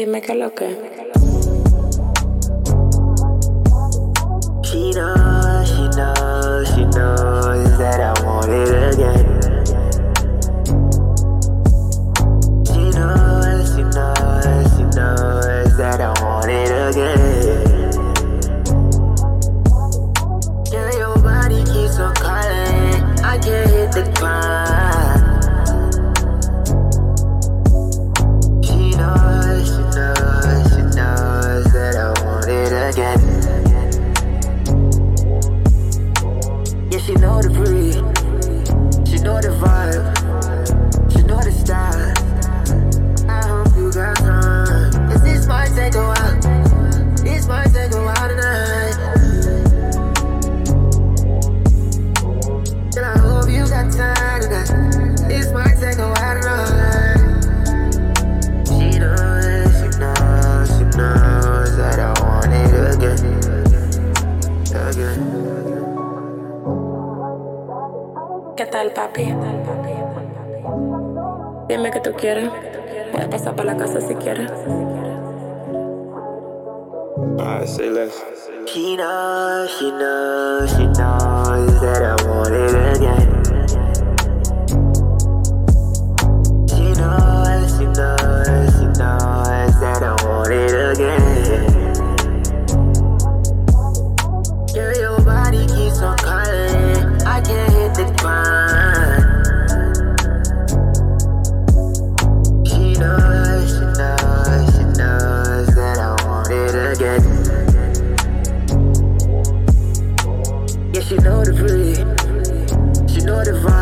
Dime que lo. disagree. She know the vibe. ¿Qué tal, papi? Dime que tú quieres. Voy a pasar para la casa si quieres. I say less. Gina, Gina, Gina. She know the breed. She know the vibe.